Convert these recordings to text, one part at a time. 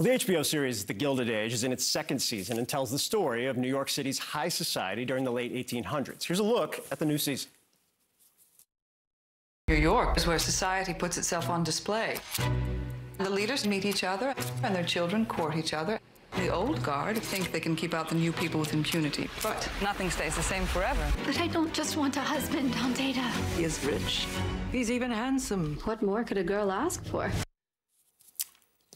Well, the HBO series The Gilded Age is in its second season and tells the story of New York City's high society during the late 1800s. Here's a look at the new season. New York is where society puts itself on display. The leaders meet each other, and their children court each other. The old guard think they can keep out the new people with impunity, but nothing stays the same forever. But I don't just want a husband, Aunt Ada. He is rich. He's even handsome. What more could a girl ask for?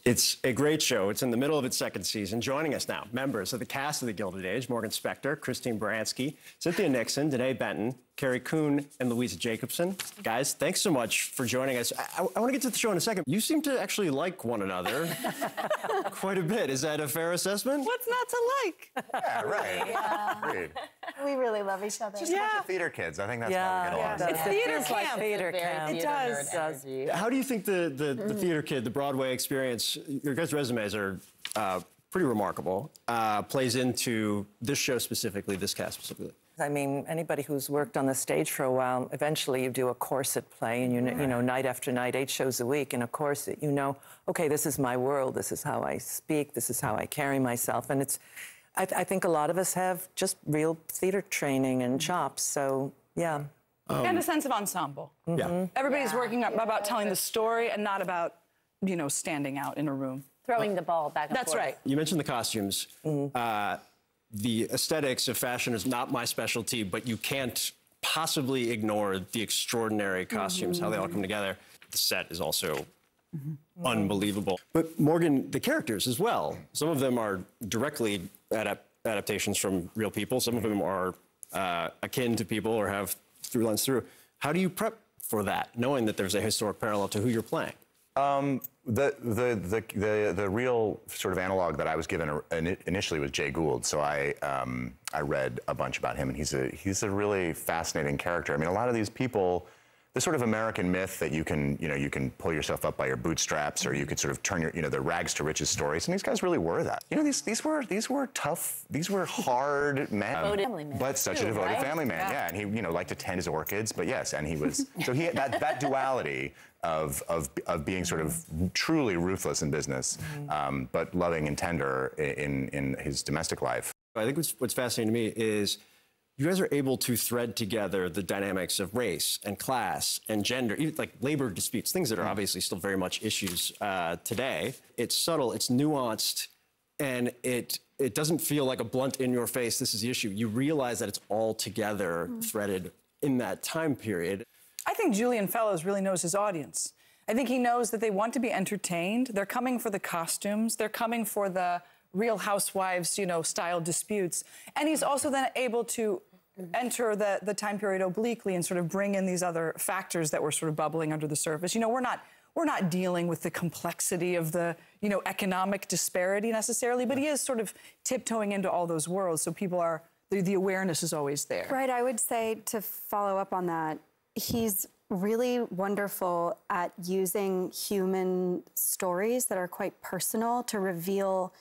It's a great show. It's in the middle of its second season. Joining us now, members of the cast of The Gilded Age, Morgan Spector, Christine Baranski, Cynthia Nixon, Denée Benton, Carrie Coon, and Louisa Jacobson. Guys, thanks so much for joining us. I, I, I want to get to the show in a second. You seem to actually like one another quite a bit. Is that a fair assessment? What's not to like? Yeah, right. Yeah. Agreed. We really love each other. Just a bunch of theater kids. I think that's why we get along. It's theater feels like camp. theater It's camp. It does. does. How do you think the, the, the theater kid, the Broadway experience, your guys' resumes are uh, pretty remarkable, uh, plays into this show specifically, this cast specifically? I mean, anybody who's worked on the stage for a while, eventually you do a corset play, and you know, you know, night after night, eight shows a week, in a corset, you know, okay, this is my world, this is how I speak, this is how I carry myself, and it's. I, I think a lot of us have just real theater training and mm-hmm. chops, so yeah. and um, a sense of ensemble. Mm-hmm. Yeah. Everybody's working about telling the story and not about, you know, standing out in a room. Throwing the ball back and That's forth. right. You mentioned the costumes. Mm-hmm. Uh, the aesthetics of fashion is not my specialty, but you can't possibly ignore the extraordinary costumes, how they all come together. The set is also unbelievable. But Morgan, the characters as well. Some of them are directly adap- adaptations from real people. Some of them are uh, akin to people or have through lines through. How do you prep for that, knowing that there's a historic parallel to who you're playing? The, the, the, the, the real sort of analog that I was given initially was Jay Gould. So I, um, I read a bunch about him, and he's a, he's a really fascinating character. I mean, a lot of these people, the sort of American myth that you can, you know, you can pull yourself up by your bootstraps, or you could sort of turn your, you know, the rags to riches stories. And these guys really were that. You know, these, these were, these were tough, these were hard men. Devoted family man, But such too, a devoted right? family man, yeah. And he, you know, liked to tend his orchids, but yes, and he was, so he, that, that duality of, of, of being sort of truly ruthless in business, um, but loving and tender in, in his domestic life. I think what's, what's fascinating to me is you guys are able to thread together the dynamics of race and class and gender, even like labor disputes, things that are obviously still very much issues uh, today. It's subtle, it's nuanced, and it it doesn't feel like a blunt in your face. This is the issue. You realize that it's all together threaded in that time period. I think Julian Fellowes really knows his audience. I think he knows that they want to be entertained. They're coming for the costumes. They're coming for the Real Housewives, you know, style disputes. And he's also then able to enter the, the time period obliquely and sort of bring in these other factors that were sort of bubbling under the surface. You know, we're not we're not dealing with the complexity of the, you know, economic disparity necessarily, but he is sort of tiptoeing into all those worlds. So people are the, the awareness is always there. Right. I would say to follow up on that, he's really wonderful at using human stories that are quite personal to reveal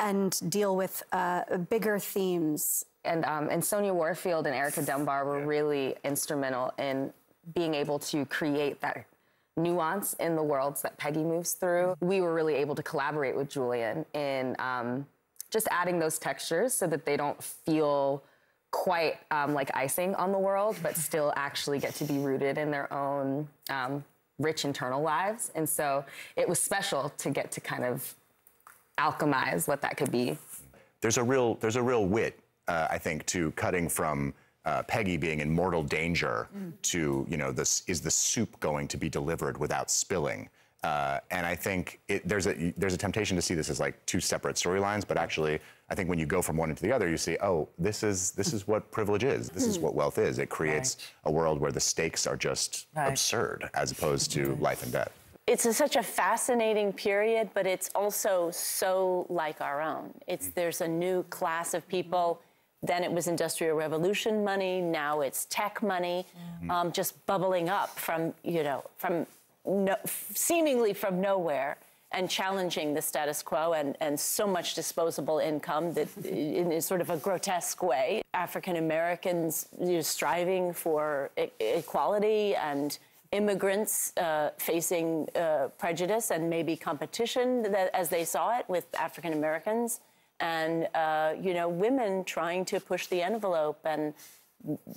and deal with uh, bigger themes. And, um, and Sonja Warfield and Erica Dunbar were really instrumental in being able to create that nuance in the worlds that Peggy moves through. We were really able to collaborate with Julian in um, just adding those textures so that they don't feel quite um, like icing on the world, but still actually get to be rooted in their own um, rich internal lives. And so it was special to get to kind of alchemize what that could be. there's a real there's a real wit, uh, I think, to cutting from uh, Peggy being in mortal danger to you know this is the soup going to be delivered without spilling. Uh, and I think it, there's a there's a temptation to see this as like two separate storylines, but actually, I think when you go from one into the other, you see, oh, this is this is what privilege is. This is what wealth is. It creates a world where the stakes are just Right. absurd, as opposed to life and death. It's a, such a fascinating period, but it's also so like our own. It's there's a new class of people. Then it was industrial revolution money. Now it's tech money, um, just bubbling up from you know from no, seemingly from nowhere and challenging the status quo and, and so much disposable income that in a sort of a grotesque way. African Americans you know, striving for e- equality and immigrants uh, facing uh, prejudice and maybe competition that, as they saw it with African Americans, and uh, you know, women trying to push the envelope and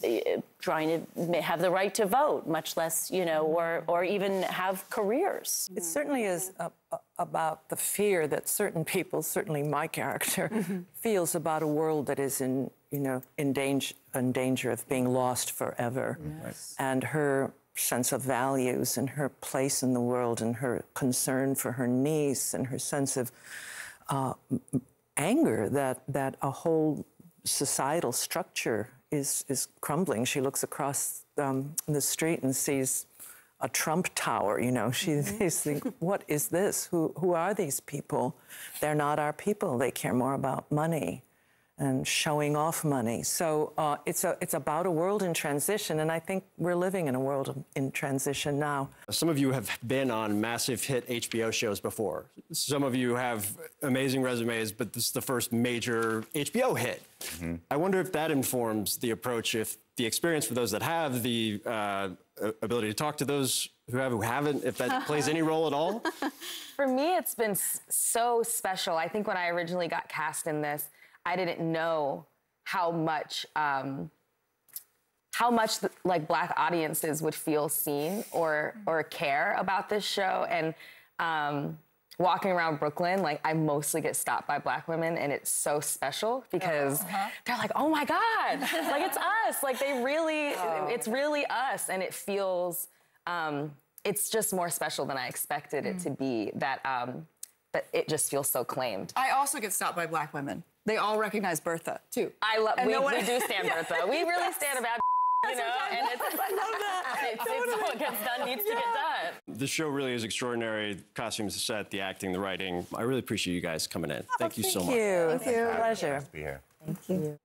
uh, trying to have the right to vote, much less, you know, or or even have careers. It certainly is a, a- about the fear that certain people, certainly my character, feels about a world that is in, you know, in danger, in danger of being lost forever. And her sense of values and her place in the world and her concern for her niece and her sense of uh, anger that, that a whole societal structure is, is crumbling. She looks across um, the street and sees a Trump tower, you know. She she's thinking, what is this? Who, who are these people? They're not our people. They care more about money and showing off money. So uh, it's, a, it's about a world in transition, and I think we're living in a world in transition now. Some of you have been on massive hit HBO shows before. Some of you have amazing resumes, but this is the first major HBO hit. I wonder if that informs the approach, if the experience for those that have, the uh, ability to talk to those who have, who haven't, if that plays any role at all. For me, it's been so special. I think when I originally got cast in this, I didn't know how much um, how much the, like black audiences would feel seen or or care about this show. And um, walking around brooklyn like i mostly get stopped by black women and it's so special because they're like oh my god like it's us. Like they really it's really us and it feels um, it's just more special than i expected it to be that um, that it just feels so claimed. I also get stopped by black women. They all recognize Bertha, too. I love. And We, no one- we do stand Bertha. We really stand about. You know, and it's, I love that. it's, it's what gets done needs to get done. the show really is extraordinary. Costumes, the set, the acting, the writing. I really appreciate you guys coming in. Oh, thank you so much. Thank you. Thank you. Pleasure. Be here. Thank you.